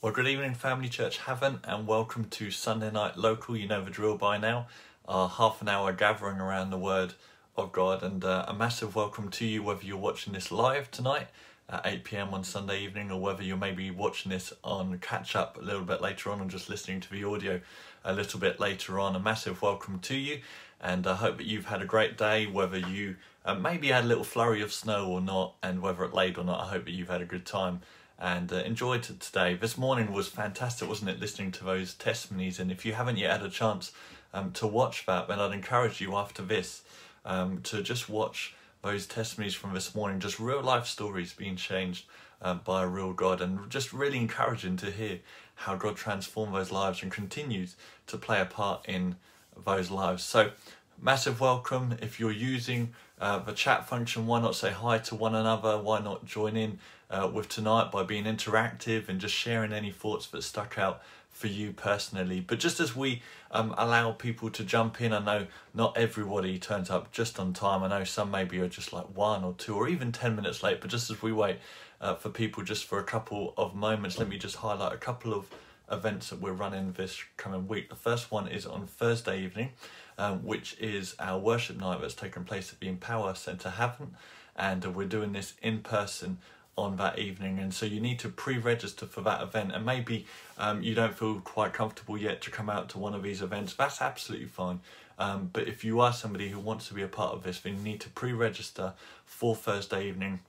Well, good evening, Family Church Havant, and welcome to Sunday Night Local. You know the drill by now. Our half an hour gathering around the Word of God, and uh, a massive welcome to you, whether you're watching this live tonight at 8 pm on Sunday evening, or whether you're maybe watching this on catch up a little bit later on and just listening to the audio a little bit later on. A massive welcome to you, and I hope that you've had a great day, whether you uh, maybe had a little flurry of snow or not, and whether it laid or not. I hope that you've had a good time and uh, enjoyed today. This morning was fantastic, wasn't it? Listening to those testimonies, and if you haven't yet had a chance um, to watch that, then I'd encourage you after this um, to just watch those testimonies from this morning, just real life stories being changed um, by a real God, and just really encouraging to hear how God transformed those lives and continues to play a part in those lives. So, massive welcome if you're using uh, the chat function. Why not say hi to one another? Why not join in? Uh, with tonight by being interactive and just sharing any thoughts that stuck out for you personally. But just as we um, allow people to jump in, I know not everybody turns up just on time. I know some maybe are just like one or two or even 10 minutes late. But just as we wait uh, for people just for a couple of moments, let me just highlight a couple of events that we're running this coming week. The first one is on Thursday evening, um, which is our worship night that's taking place at the Empower Centre Havant. And uh, we're doing this in person on that evening and so you need to pre-register for that event. And maybe um, you don't feel quite comfortable yet to come out to one of these events. That's absolutely fine. Um, but if you are somebody who wants to be a part of this then you need to pre-register for thursday evening.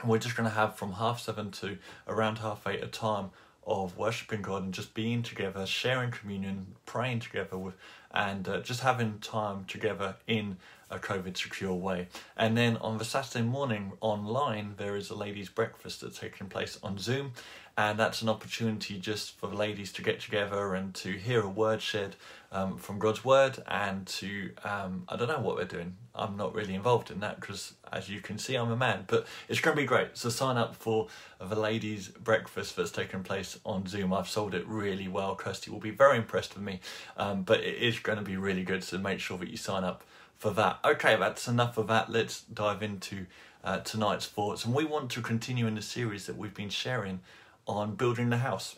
And we're just going to have from half seven to around half eight a time of worshiping god and just being together sharing communion praying together with and uh, just having time together in a COVID secure way. And then on the Saturday morning online, there is a ladies' breakfast that's taking place on Zoom, and that's an opportunity just for the ladies to get together and to hear a word shared um, from God's word and to um, I don't know what they're doing. I'm not really involved in that because, as you can see, I'm a man. But it's going to be great. So sign up for the ladies' breakfast that's taking place on Zoom. I've sold it really well. Kirsty will be very impressed with me, um, but it is going to be really good. So make sure that you sign up for that. Okay, that's enough of that. Let's dive into uh, tonight's thoughts, and we want to continue in the series that we've been sharing on building the house.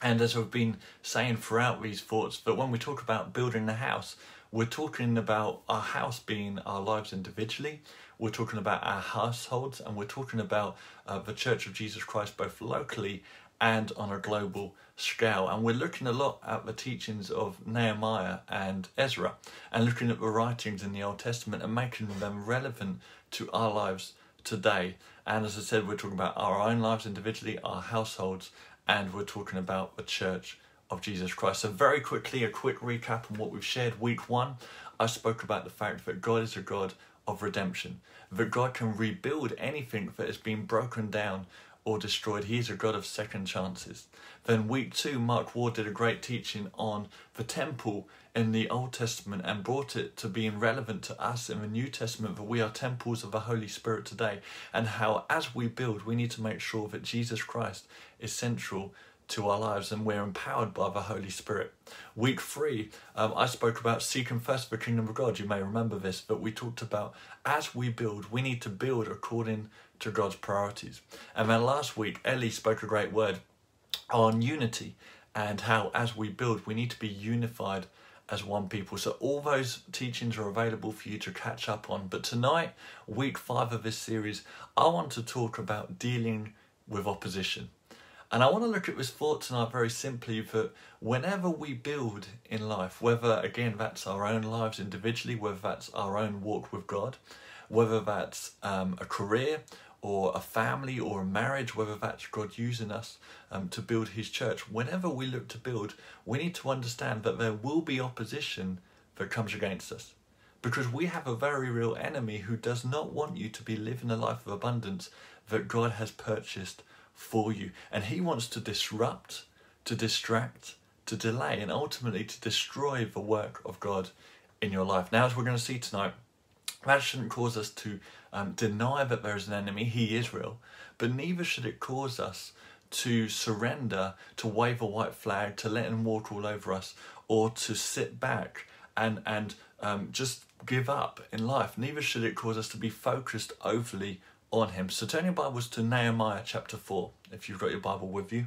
And as I've been saying throughout these thoughts, that when we talk about building the house, we're talking about our house being our lives individually, we're talking about our households, and we're talking about uh, the Church of Jesus Christ both locally and on a global scale. And we're looking a lot at the teachings of Nehemiah and Ezra and looking at the writings in the Old Testament and making them relevant to our lives today. And as I said, we're talking about our own lives individually, our households, and we're talking about the church of Jesus Christ. So, very quickly, a quick recap on what we've shared. Week one, I spoke about the fact that God is a God of redemption, that God can rebuild anything that has been broken down or destroyed. He is a God of second chances. Then, week two, Mark Ward did a great teaching on the temple in the Old Testament and brought it to being relevant to us in the New Testament that we are temples of the Holy Spirit today, and how as we build, we need to make sure that Jesus Christ is central to our lives and we're empowered by the Holy Spirit. Week three, um, I spoke about seeking first the kingdom of God. You may remember this, but we talked about as we build, we need to build according to God's priorities. And then last week, Ellie spoke a great word on unity and how as we build, we need to be unified as one people. So all those teachings are available for you to catch up on. But tonight, week five of this series, I want to talk about dealing with opposition. And I want to look at this thought tonight very simply that whenever we build in life, whether again that's our own lives individually, whether that's our own walk with God, whether that's um, a career or a family or a marriage, whether that's God using us um, to build His church, whenever we look to build, we need to understand that there will be opposition that comes against us. Because we have a very real enemy who does not want you to be living a life of abundance that God has purchased for you. And He wants to disrupt, to distract, to delay, and ultimately to destroy the work of God in your life. Now, as we're going to see tonight, that shouldn't cause us to um, deny that there is an enemy, he is real, but neither should it cause us to surrender, to wave a white flag, to let him walk all over us, or to sit back and, and um, just give up in life. Neither should it cause us to be focused overly on him. So turn your Bibles to Nehemiah chapter 4, if you've got your Bible with you.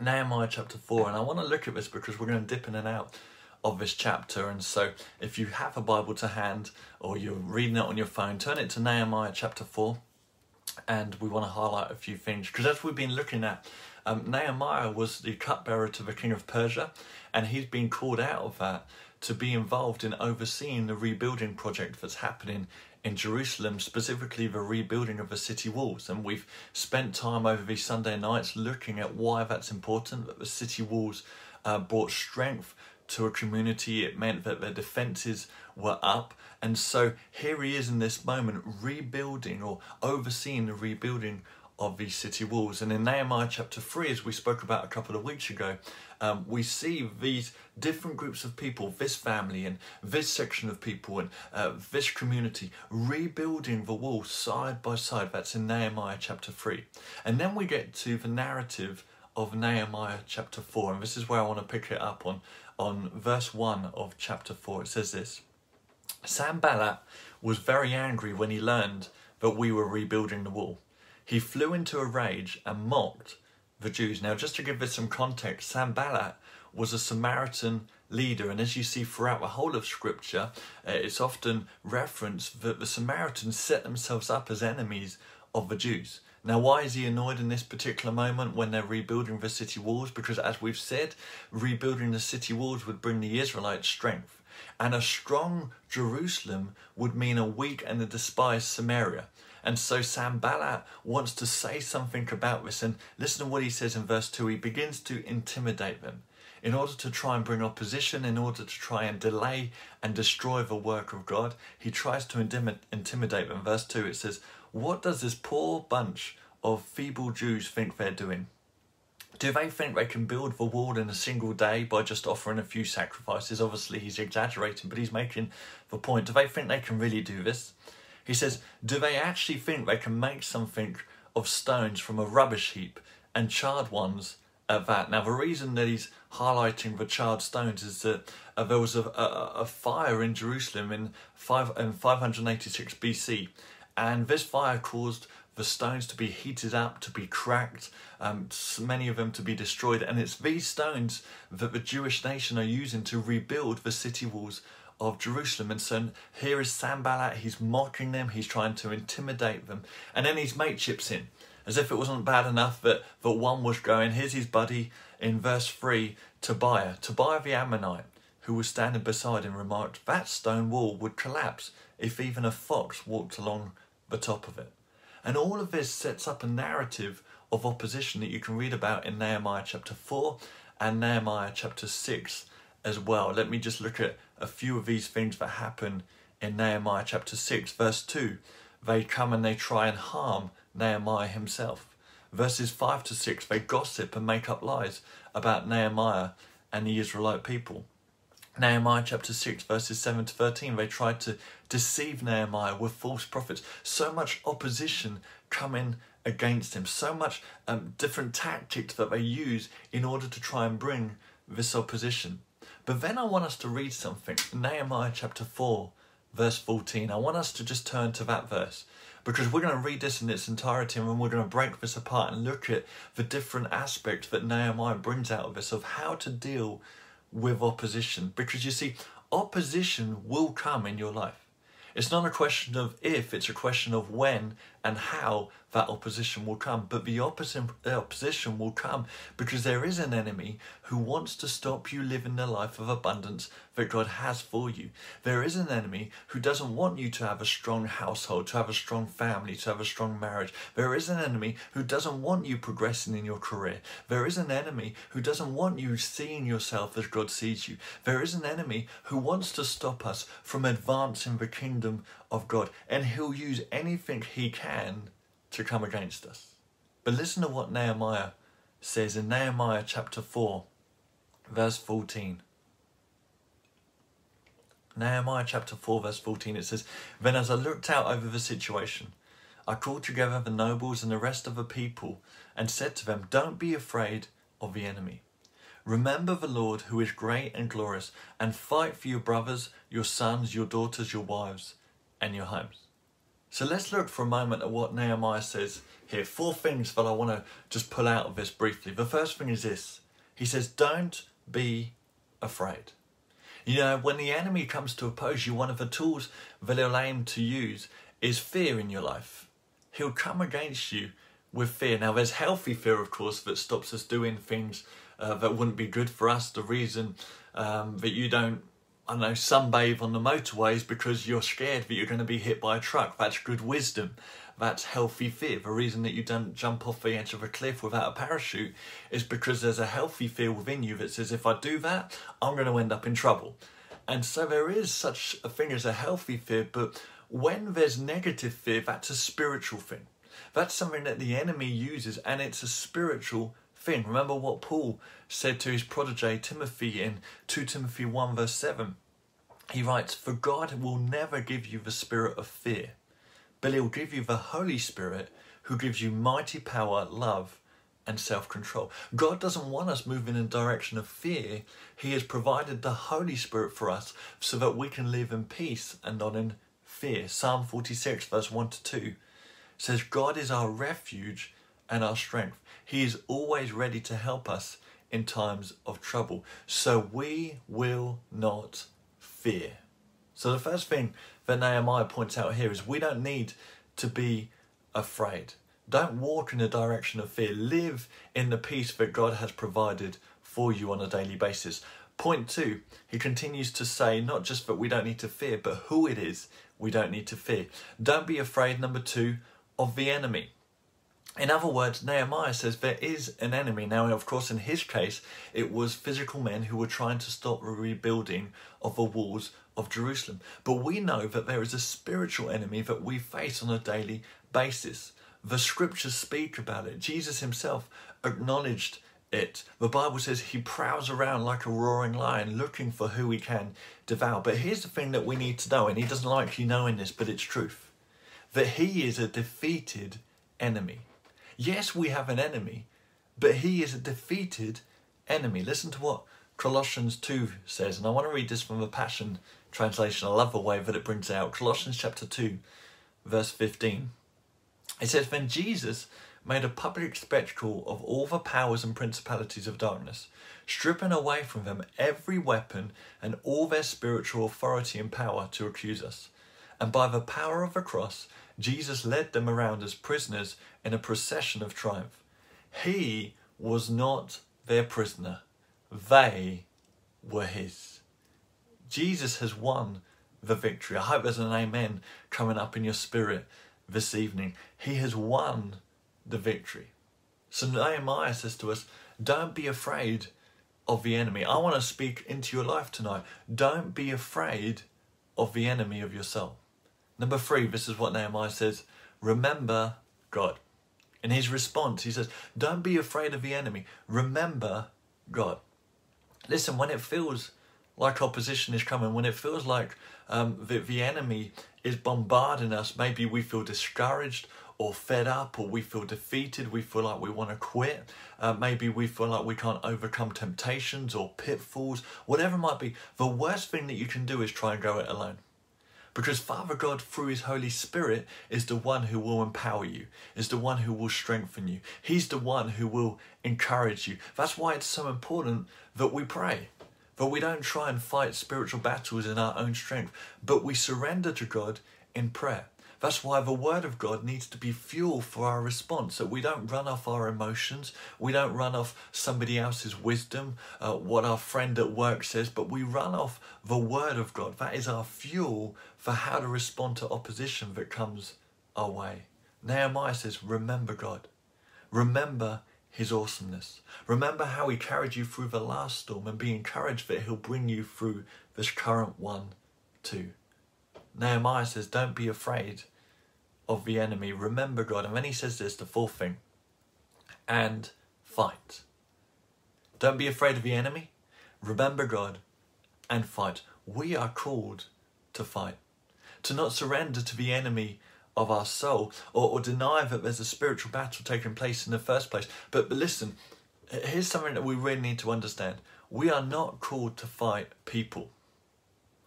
Nehemiah chapter 4, and I want to look at this because we're going to dip in and out of this chapter. And so, if you have a Bible to hand or you're reading it on your phone, turn it to Nehemiah chapter 4, and we want to highlight a few things because as we've been looking at, um, Nehemiah was the cupbearer to the king of Persia, and he's been called out of that to be involved in overseeing the rebuilding project that's happening in Jerusalem, specifically the rebuilding of the city walls. And we've spent time over these Sunday nights looking at why that's important, that the city walls uh, brought strength to a community. It meant that their defences were up. And so here he is in this moment, rebuilding or overseeing the rebuilding of these city walls. And in Nehemiah chapter 3, as we spoke about a couple of weeks ago, um, we see these different groups of people, this family and this section of people and uh, this community, rebuilding the wall side by side. That's in Nehemiah chapter 3. And then we get to the narrative of Nehemiah chapter 4. And this is where I want to pick it up on, on verse 1 of chapter 4. It says this Sanballat was very angry when he learned that we were rebuilding the wall. He flew into a rage and mocked the Jews. Now, just to give this some context, Sanballat was a Samaritan leader, and as you see throughout the whole of Scripture, uh, it's often referenced that the Samaritans set themselves up as enemies of the Jews. Now, why is he annoyed in this particular moment when they're rebuilding the city walls? Because, as we've said, rebuilding the city walls would bring the Israelites strength. And a strong Jerusalem would mean a weak and a despised Samaria. And so Sanballat wants to say something about this. And listen to what he says in verse 2. He begins to intimidate them in order to try and bring opposition, in order to try and delay and destroy the work of God. He tries to intimidate them. Verse 2 it says, What does this poor bunch of feeble Jews think they're doing? Do they think they can build the wall in a single day by just offering a few sacrifices? Obviously, he's exaggerating, but he's making the point. Do they think they can really do this? He says, Do they actually think they can make something of stones from a rubbish heap and charred ones at that? Now, the reason that he's highlighting the charred stones is that uh, there was a, a, a, fire in Jerusalem in, five, in 586 BC, and this fire caused the stones to be heated up, to be cracked, um, many of them to be destroyed. And it's these stones that the Jewish nation are using to rebuild the city walls of Jerusalem. And so here is Sanballat, he's mocking them, he's trying to intimidate them. And then his mate chips in, as if it wasn't bad enough that, that one was going. Here's his buddy in verse 3, Tobiah. Tobiah the Ammonite, who was standing beside him, remarked, That stone wall would collapse if even a fox walked along the top of it. And all of this sets up a narrative of opposition that you can read about in Nehemiah chapter 4 and Nehemiah chapter 6 as well. Let me just look at a few of these things that happen in Nehemiah chapter 6, verse 2. They come and they try and harm Nehemiah himself. Verses 5 to 6, they gossip and make up lies about Nehemiah and the Israelite people. Nehemiah chapter 6, verses 7 to 13, they tried to deceive Nehemiah with false prophets. So much opposition coming against him, so much um, different tactics that they use in order to try and bring this opposition. But then I want us to read something, Nehemiah chapter 4, verse 14. I want us to just turn to that verse because we're going to read this in its entirety and we're going to break this apart and look at the different aspects that Nehemiah brings out of this of how to deal with opposition. Because you see, opposition will come in your life. It's not a question of if, it's a question of when and how that opposition will come. But the opposition will come because there is an enemy who wants to stop you living the life of abundance that God has for you. There is an enemy who doesn't want you to have a strong household, to have a strong family, to have a strong marriage. There is an enemy who doesn't want you progressing in your career. There is an enemy who doesn't want you seeing yourself as God sees you. There is an enemy who wants to stop us from advancing the kingdom of God, and he'll use anything he can to come against us. But listen to what Nehemiah says in Nehemiah chapter 4, verse 14. Nehemiah chapter 4, verse 14, it says, Then as I looked out over the situation, I called together the nobles and the rest of the people and said to them, Don't be afraid of the enemy. Remember the Lord who is great and glorious, and fight for your brothers, your sons, your daughters, your wives, and your homes. So let's look for a moment at what Nehemiah says here. Four things that I want to just pull out of this briefly. The first thing is this He says, Don't be afraid. You know, when the enemy comes to oppose you, one of the tools that he'll aim to use is fear in your life. He'll come against you with fear. Now, there's healthy fear, of course, that stops us doing things uh, that wouldn't be good for us. The reason um, that you don't, I know, sunbathe on the motorways because you're scared that you're going to be hit by a truck. That's good wisdom. That's healthy fear. The reason that you don't jump off the edge of a cliff without a parachute is because there's a healthy fear within you that says, if I do that, I'm going to end up in trouble. And so there is such a thing as a healthy fear, but when there's negative fear, that's a spiritual thing. That's something that the enemy uses, and it's a spiritual thing. Remember what Paul said to his protege Timothy in 2 Timothy 1, verse 7. He writes, For God will never give you the spirit of fear, but He'll give you the Holy Spirit who gives you mighty power, love, and self control. God doesn't want us moving in direction of fear. He has provided the Holy Spirit for us so that we can live in peace and not in fear. Psalm 46, verse 1 to 2 says, God is our refuge and our strength. He is always ready to help us in times of trouble. So we will not fear. So the first thing that Nehemiah points out here is we don't need to be afraid. Don't walk in the direction of fear. Live in the peace that God has provided for you on a daily basis. Point two, he continues to say not just that we don't need to fear, but who it is we don't need to fear. Don't be afraid, number two, of the enemy. In other words, Nehemiah says there is an enemy. Now, of course, in his case, it was physical men who were trying to stop the rebuilding of the walls of Jerusalem. But we know that there is a spiritual enemy that we face on a daily basis. The scriptures speak about it. Jesus himself acknowledged it. The Bible says he prowls around like a roaring lion looking for who he can devour. But here's the thing that we need to know, and he doesn't like you knowing this, but it's truth that he is a defeated enemy. Yes, we have an enemy, but he is a defeated enemy. Listen to what Colossians 2 says, and I want to read this from the Passion Translation. I love the way that it brings out. Colossians chapter 2, verse 15. It says, Then Jesus made a public spectacle of all the powers and principalities of darkness, stripping away from them every weapon and all their spiritual authority and power to accuse us. And by the power of the cross, Jesus led them around as prisoners in a procession of triumph. He was not their prisoner, they were his. Jesus has won the victory. I hope there's an amen coming up in your spirit this evening. He has won the victory. So Nehemiah says to us, Don't be afraid of the enemy. I want to speak into your life tonight. Don't be afraid of the enemy of your soul. Number three, this is what Nehemiah says remember God. In his response, he says, Don't be afraid of the enemy. Remember God. Listen, when it feels like opposition is coming, when it feels like um, the, the enemy is bombarding us, maybe we feel discouraged or fed up, or we feel defeated, we feel like we want to quit, uh, maybe we feel like we can't overcome temptations or pitfalls, whatever it might be, the worst thing that you can do is try and go it alone. Because Father God, through His Holy Spirit, is the one who will empower you, is the one who will strengthen you. He's the one who will encourage you. That's why it's so important that we pray. That we don't try and fight spiritual battles in our own strength, but we surrender to God in prayer. That's why the Word of God needs to be fuel for our response, that we don't run off our emotions, we don't run off somebody else's wisdom, uh, what our friend at work says, but we run off the Word of God. That is our fuel for how to respond to opposition that comes our way. Nehemiah says, Remember God. Remember his awesomeness. Remember how he carried you through the last storm and be encouraged that he'll bring you through this current one too. Nehemiah says, Don't be afraid of the enemy. Remember God. And then he says this, the fourth thing, and fight. Don't be afraid of the enemy. Remember God and fight. We are called to fight, to not surrender to the enemy of our soul or, or deny that there's a spiritual battle taking place in the first place. But, but listen, here's something that we really need to understand. We are not called to fight people.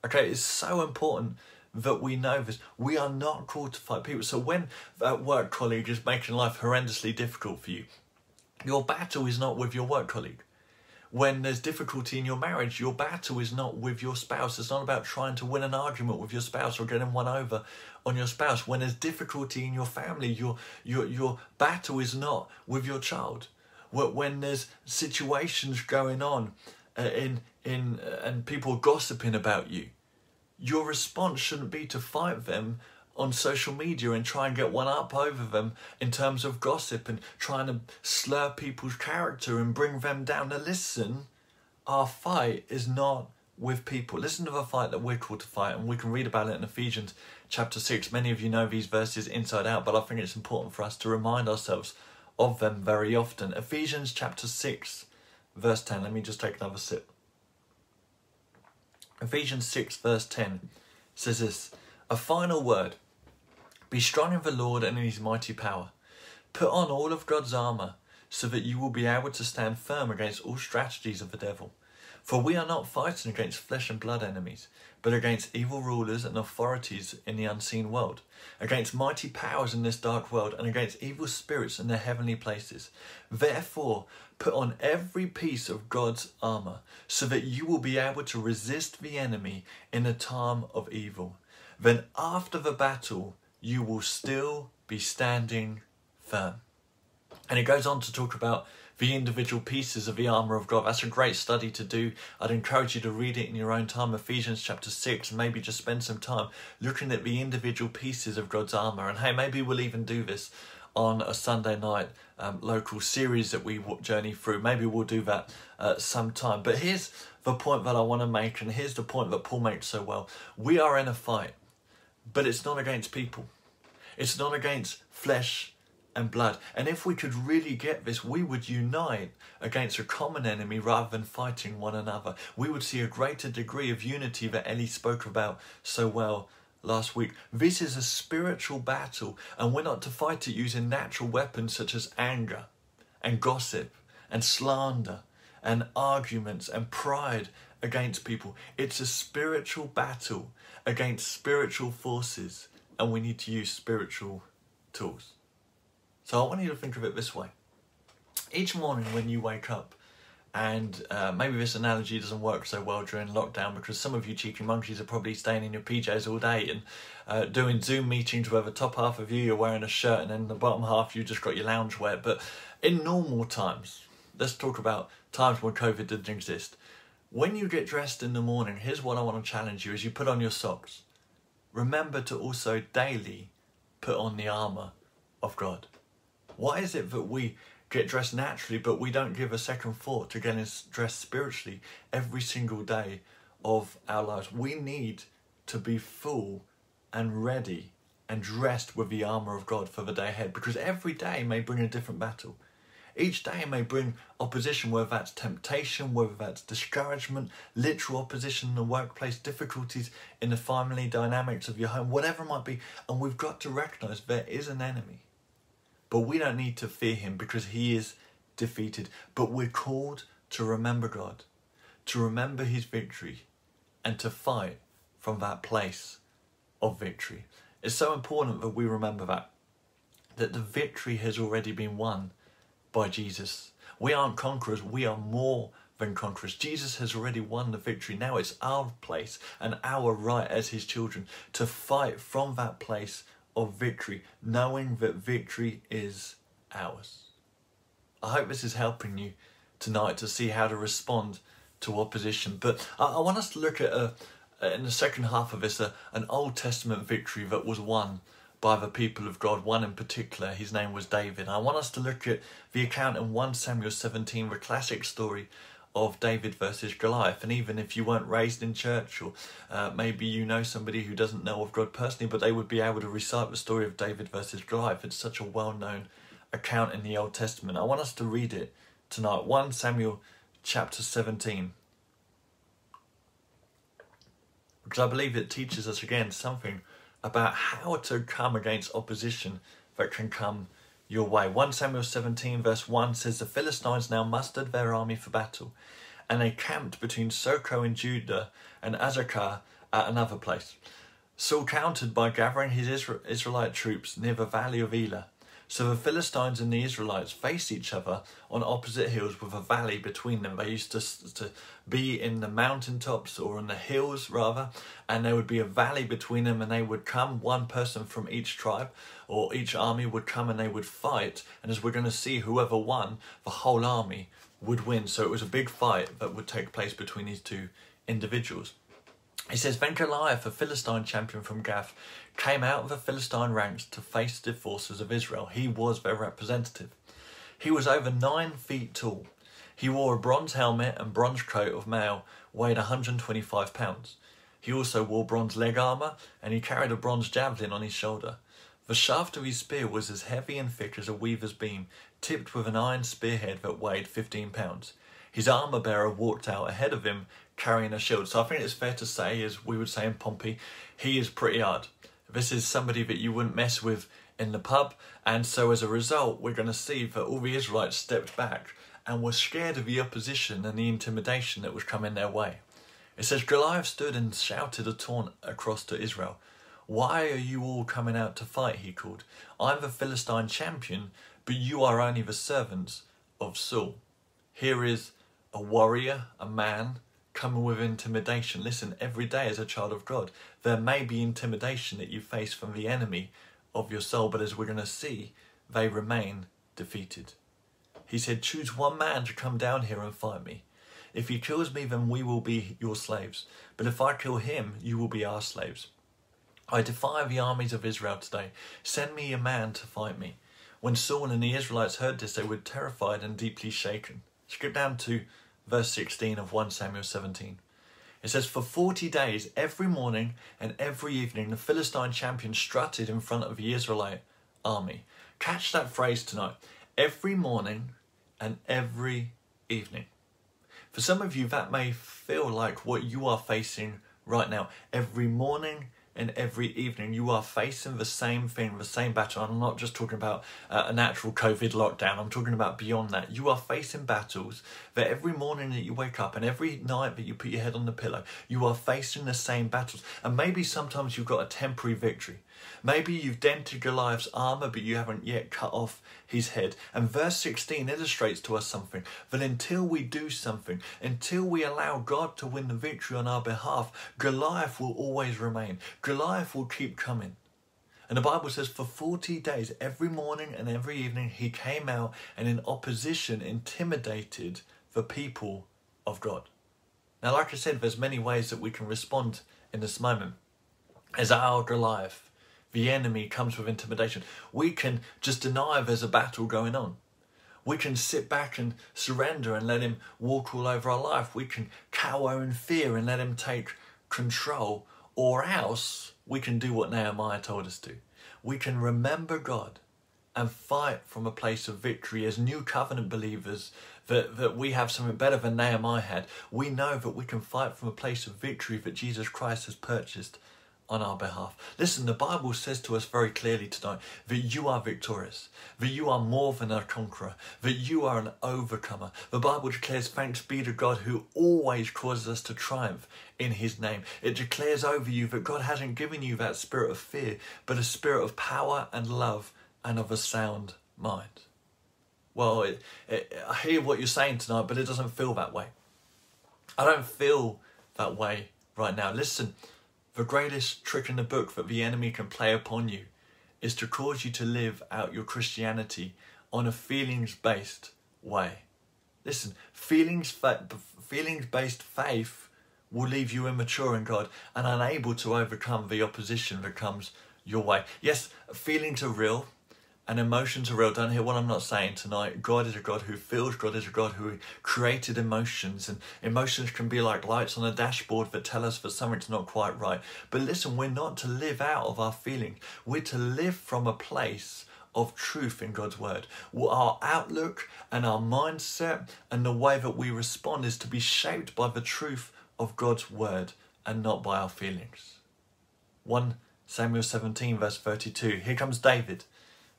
Okay, it's so important that we know this. We are not called to fight people. So when that work colleague is making life horrendously difficult for you, your battle is not with your work colleague. When there's difficulty in your marriage, your battle is not with your spouse. It's not about trying to win an argument with your spouse or getting one over on your spouse. When there's difficulty in your family, your your your battle is not with your child. When there's situations going on uh, in in uh, and people gossiping about you, your response shouldn't be to fight them on social media and try and get one up over them in terms of gossip and trying to slur people's character and bring them down. Now, listen, our fight is not with people. Listen to the fight that we're called to fight, and we can read about it in Ephesians chapter 6. Many of you know these verses inside out, but I think it's important for us to remind ourselves of them very often. Ephesians chapter 6, verse 10. Let me just take another sip. Ephesians 6, verse 10 says this A final word be strong in the Lord and in his mighty power. Put on all of God's armour, so that you will be able to stand firm against all strategies of the devil. For we are not fighting against flesh and blood enemies, but against evil rulers and authorities in the unseen world, against mighty powers in this dark world, and against evil spirits in the heavenly places. Therefore, put on every piece of God's armour, so that you will be able to resist the enemy in the time of evil. Then, after the battle, you will still be standing firm. And it goes on to talk about the individual pieces of the armour of God. That's a great study to do. I'd encourage you to read it in your own time, Ephesians chapter 6, and maybe just spend some time looking at the individual pieces of God's armour. And hey, maybe we'll even do this on a Sunday night um, local series that we journey through. Maybe we'll do that uh, sometime. But here's the point that I want to make, and here's the point that Paul makes so well. We are in a fight but it's not against people. It's not against flesh and blood. And if we could really get this, we would unite against a common enemy rather than fighting one another. We would see a greater degree of unity that Ellie spoke about so well last week. This is a spiritual battle, and we're not to fight it using natural weapons such as anger and gossip and slander and arguments and pride against people. It's a spiritual battle against spiritual forces, and we need to use spiritual tools. So I want you to think of it this way. Each morning when you wake up, and uh, maybe this analogy doesn't work so well during lockdown because some of you cheeky monkeys are probably staying in your PJs all day and uh, doing Zoom meetings where the top half of you you're wearing a shirt and then the bottom half you just got your loungewear. But in normal times, let's talk about times when COVID didn't exist. When you get dressed in the morning, here's what I want to challenge you as you put on your socks. Remember to also daily put on the armour of God. Why is it that we get dressed naturally but we don't give a second thought to getting dressed spiritually every single day of our lives? We need to be full and ready and dressed with the armour of God for the day ahead because every day may bring a different battle. Each day may bring opposition, whether that's temptation, whether that's discouragement, literal opposition in the workplace, difficulties in the family dynamics of your home, whatever it might be. And we've got to recognize there is an enemy. But we don't need to fear him because he is defeated. But we're called to remember God, to remember his victory, and to fight from that place of victory. It's so important that we remember that that the victory has already been won by Jesus. We aren't conquerors, we are more than conquerors. Jesus has already won the victory. Now it's our place and our right as his children to fight from that place of victory, knowing that victory is ours. I hope this is helping you tonight to see how to respond to opposition. But I, I want us to look at a, in the second half of this a, an Old Testament victory that was won by the people of God, one in particular, his name was David. I want us to look at the account in 1 Samuel 17, the classic story of David versus Goliath. And even if you weren't raised in church, or uh, maybe you know somebody who doesn't know of God personally, but they would be able to recite the story of David versus Goliath. It's such a well known account in the Old Testament. I want us to read it tonight 1 Samuel chapter 17. Because I believe it teaches us again something about how to come against opposition that can come your way. 1 Samuel 17, verse 1 says, The Philistines now mustered their army for battle, and they camped between Socoh in Judah and Azekah at another place. Saul countered by gathering his Israelite troops near the valley of Elah. So the Philistines and the Israelites faced each other on opposite hills with a valley between them. They used to, to be in the mountaintops or in the hills rather, and there would be a valley between them, and they would come, one person from each tribe or each army would come and they would fight. And as we're going to see, whoever won, the whole army would win. So it was a big fight that would take place between these two individuals. He says, Then Goliath, a Philistine champion from Gath, came out of the Philistine ranks to face the forces of Israel. He was their representative. He was over nine feet tall. He wore a bronze helmet and bronze coat of mail, weighed 125 pounds. He also wore bronze leg armour and he carried a bronze javelin on his shoulder. The shaft of his spear was as heavy and thick as a weaver's beam, tipped with an iron spearhead that weighed 15 pounds. His armour bearer walked out ahead of him carrying a shield. So I think it's fair to say, as we would say in Pompey, he is pretty hard. This is somebody that you wouldn't mess with in the pub. And so as a result, we're going to see that all the Israelites stepped back and were scared of the opposition and the intimidation that was coming their way. It says, Goliath stood and shouted a taunt across to Israel. Why are you all coming out to fight? He called. I'm the Philistine champion, but you are only the servants of Saul. Here is a warrior, a man, coming with intimidation. Listen, every day as a child of God, there may be intimidation that you face from the enemy of your soul, but as we're going to see, they remain defeated. He said, Choose one man to come down here and fight me. If he kills me, then we will be your slaves. But if I kill him, you will be our slaves. I defy the armies of Israel today. Send me a man to fight me. When Saul and the Israelites heard this, they were terrified and deeply shaken. Skip down to verse 16 of 1 Samuel 17. It says, For 40 days, every morning and every evening, the Philistine champion strutted in front of the Israelite army. Catch that phrase tonight. Every morning and every evening. For some of you, that may feel like what you are facing right now. Every morning and every evening you are facing the same thing, the same battle. I'm not just talking about uh, a natural COVID lockdown, I'm talking about beyond that. You are facing battles that every morning that you wake up and every night that you put your head on the pillow, you are facing the same battles. And maybe sometimes you've got a temporary victory. Maybe you've dented Goliath's armor, but you haven't yet cut off his head. And verse 16 illustrates to us something that until we do something, until we allow God to win the victory on our behalf, Goliath will always remain. Goliath will keep coming. And the Bible says for 40 days, every morning and every evening, he came out and in opposition intimidated the people of God. Now, like I said, there's many ways that we can respond in this moment. As our Goliath, the enemy comes with intimidation. We can just deny there's a battle going on. We can sit back and surrender and let him walk all over our life. We can cower in fear and let him take control. Or else we can do what Nehemiah told us to. We can remember God and fight from a place of victory as new covenant believers that, that we have something better than Nehemiah had. We know that we can fight from a place of victory that Jesus Christ has purchased on our behalf. Listen, the Bible says to us very clearly tonight that you are victorious, that you are more than a conqueror, that you are an overcomer. The Bible declares, Thanks be to God who always causes us to triumph in His name. It declares over you that God hasn't given you that spirit of fear, but a spirit of power and love and of a sound mind. Well, it, it, I hear what you're saying tonight, but it doesn't feel that way. I don't feel that way right now. Listen, the greatest trick in the book that the enemy can play upon you is to cause you to live out your Christianity on a feelings based way. Listen, feelings feelings based faith will leave you immature in God and unable to overcome the opposition that comes your way. Yes, feelings are real, and emotions are real. Don't hear what I'm not saying tonight. God is a God who feels, God is a God who created emotions, and emotions can be like lights on a dashboard that tell us that something's not quite right. But listen, we're not to live out of our feelings, we're to live from a place of truth in God's word. Our outlook and our mindset and the way that we respond is to be shaped by the truth of God's word and not by our feelings. 1 Samuel 17, verse 32. Here comes David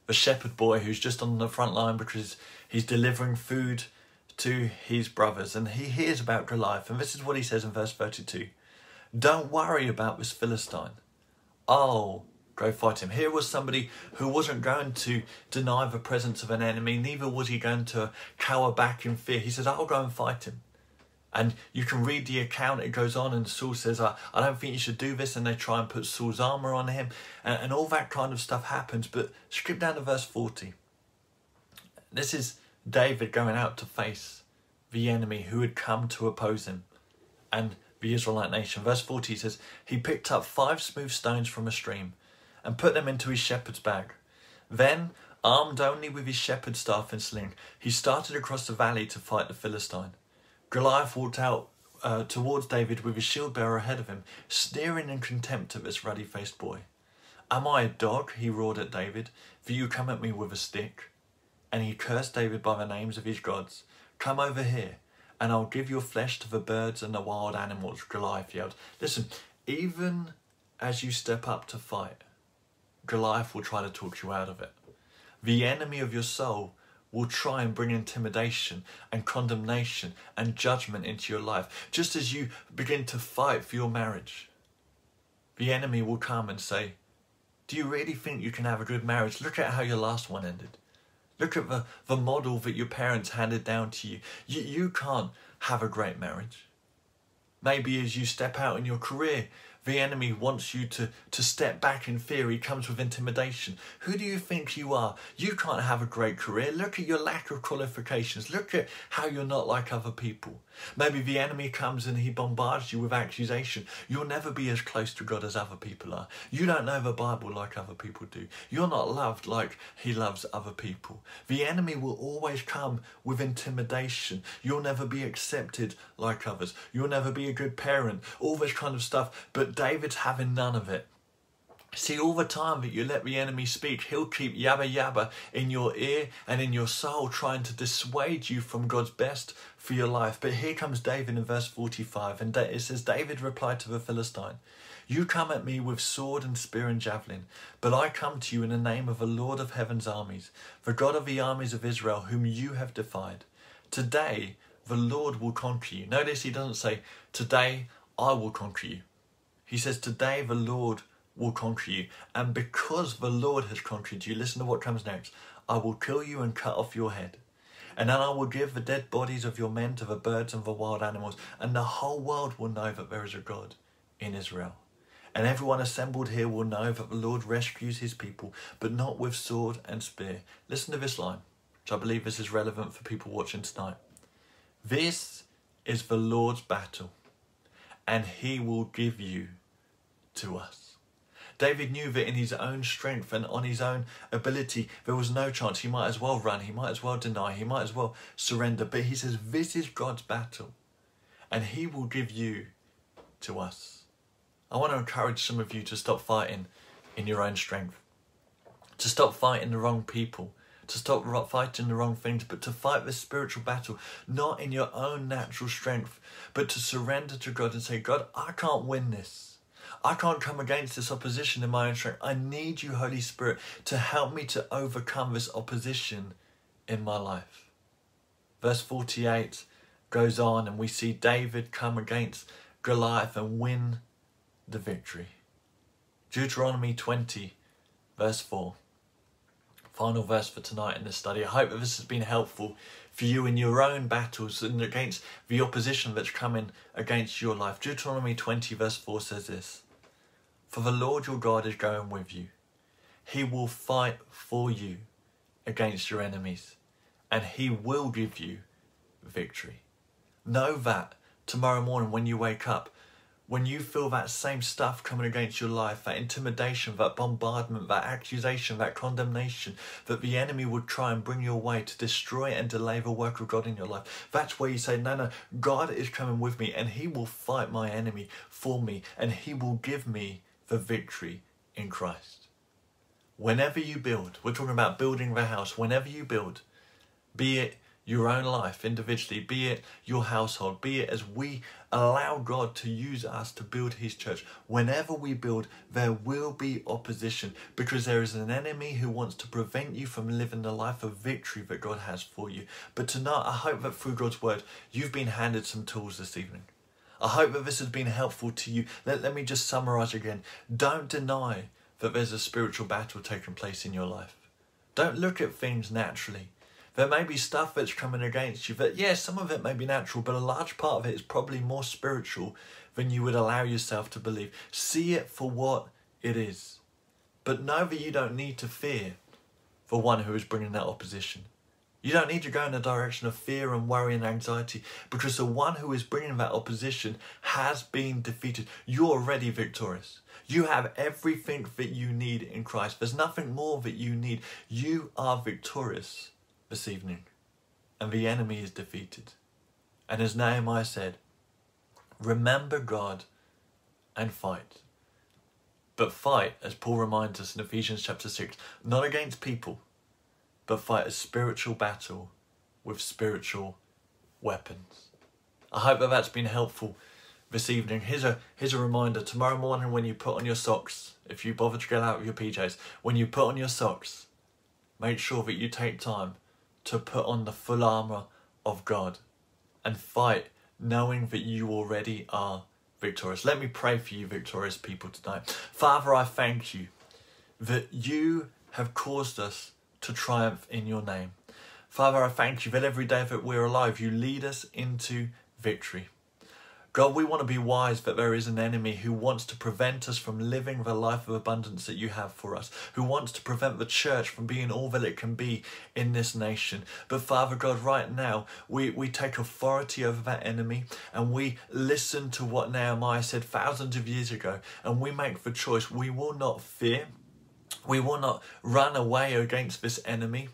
the shepherd boy who's just on the front line because he's delivering food to his brothers and he hears about Goliath. And this is what he says in verse 32 Don't worry about this Philistine. I'll go fight him. Here was somebody who wasn't going to deny the presence of an enemy, neither was he going to cower back in fear. He says, I'll go and fight him. And you can read the account, it goes on, and Saul says, I, I don't think you should do this. And they try and put Saul's armor on him, and, and all that kind of stuff happens. But skip down to verse 40. This is David going out to face the enemy who had come to oppose him and the Israelite nation. Verse 40 says, He picked up five smooth stones from a stream and put them into his shepherd's bag. Then, armed only with his shepherd's staff and sling, he started across the valley to fight the Philistine. Goliath walked out uh, towards David with his shield bearer ahead of him, sneering in contempt at this ruddy faced boy. Am I a dog? he roared at David, for you come at me with a stick? And he cursed David by the names of his gods. Come over here, and I'll give your flesh to the birds and the wild animals, Goliath yelled. Listen, even as you step up to fight, Goliath will try to talk you out of it. The enemy of your soul will try and bring intimidation and condemnation and judgment into your life. Just as you begin to fight for your marriage, the enemy will come and say, Do you really think you can have a good marriage? Look at how your last one ended. Look at the, the model that your parents handed down to you. you. You can't have a great marriage. Maybe as you step out in your career, the enemy wants you to, to step back in fear. He comes with intimidation. Who do you think you are? You can't have a great career. Look at your lack of qualifications. Look at how you're not like other people. Maybe the enemy comes and he bombards you with accusation. You'll never be as close to God as other people are. You don't know the Bible like other people do. You're not loved like he loves other people. The enemy will always come with intimidation. You'll never be accepted like others. You'll never be a good parent. All this kind of stuff. But David's having none of it. See, all the time that you let the enemy speak, he'll keep yabba yabba in your ear and in your soul, trying to dissuade you from God's best for your life. But here comes David in verse 45, and it says, David replied to the Philistine, You come at me with sword and spear and javelin, but I come to you in the name of the Lord of heaven's armies, the God of the armies of Israel, whom you have defied. Today the Lord will conquer you. Notice he doesn't say, Today I will conquer you. He says, Today the Lord will conquer you. And because the Lord has conquered you, listen to what comes next. I will kill you and cut off your head. And then I will give the dead bodies of your men to the birds and the wild animals, and the whole world will know that there is a God in Israel. And everyone assembled here will know that the Lord rescues his people, but not with sword and spear. Listen to this line, which I believe this is relevant for people watching tonight. This is the Lord's battle, and he will give you to us. David knew that in his own strength and on his own ability, there was no chance. He might as well run, he might as well deny, he might as well surrender. But he says, This is God's battle, and he will give you to us. I want to encourage some of you to stop fighting in your own strength, to stop fighting the wrong people, to stop fighting the wrong things, but to fight the spiritual battle, not in your own natural strength, but to surrender to God and say, God, I can't win this. I can't come against this opposition in my own strength. I need you, Holy Spirit, to help me to overcome this opposition in my life. Verse 48 goes on, and we see David come against Goliath and win the victory. Deuteronomy 20, verse 4. Final verse for tonight in this study. I hope that this has been helpful for you in your own battles and against the opposition that's coming against your life. Deuteronomy 20, verse 4 says this for the Lord your God is going with you. He will fight for you against your enemies, and He will give you victory. Know that tomorrow morning when you wake up, when you feel that same stuff coming against your life, that intimidation, that bombardment, that accusation, that condemnation, that the enemy would try and bring your way to destroy and delay the work of God in your life, that's where you say, No, no, God is coming with me and He will fight my enemy for me and He will give me the victory in Christ. Whenever you build, we're talking about building the house, whenever you build, be it your own life individually, be it your household, be it as we allow God to use us to build His church. Whenever we build, there will be opposition because there is an enemy who wants to prevent you from living the life of victory that God has for you. But tonight, I hope that through God's word, you've been handed some tools this evening. I hope that this has been helpful to you. Let, let me just summarize again. Don't deny that there's a spiritual battle taking place in your life. Don't look at things naturally. There may be stuff that's coming against you that, yes, yeah, some of it may be natural, but a large part of it is probably more spiritual than you would allow yourself to believe. See it for what it is. But know that you don't need to fear for one who is bringing that opposition. You don't need to go in the direction of fear and worry and anxiety because the one who is bringing that opposition has been defeated. You're already victorious. You have everything that you need in Christ. There's nothing more that you need. You are victorious this evening, and the enemy is defeated. And as Nehemiah said, remember God and fight. But fight, as Paul reminds us in Ephesians chapter 6, not against people but fight a spiritual battle with spiritual weapons. I hope that that's been helpful this evening. Here's a here's a reminder. Tomorrow morning when you put on your socks, if you bother to get out of your PJs, when you put on your socks, make sure that you take time to put on the full armor of God and fight knowing that you already are victorious. Let me pray for you victorious people tonight. Father, I thank you that you have caused us to triumph in your name. Father, I thank you that every day that we're alive, you lead us into victory. God, we want to be wise that there is an enemy who wants to prevent us from living the life of abundance that you have for us, who wants to prevent the church from being all that it can be in this nation. But Father God, right now, we, we take authority over that enemy and we listen to what Nehemiah said thousands of years ago and we make the choice. We will not fear. We will not run away against this enemy,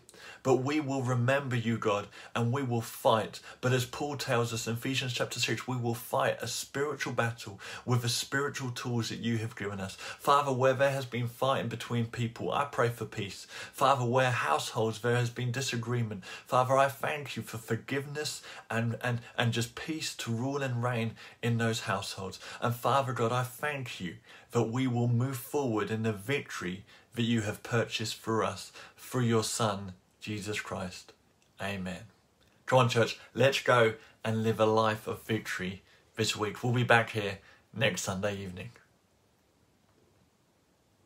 but we will remember you, God, and we will fight. But as Paul tells us in Ephesians chapter 6, we will fight a spiritual battle with the spiritual tools that you have given us. Father, where there has been fighting between people, I pray for peace. Father, where households there has been disagreement, Father, I thank you for forgiveness and, and, and just peace to rule and reign in those households. And Father God, I thank you that we will move forward in the victory that you have purchased for us through your Son, Jesus Christ. Amen. Come on, church, let's go and live a life of victory this week. We'll be back here next Sunday evening.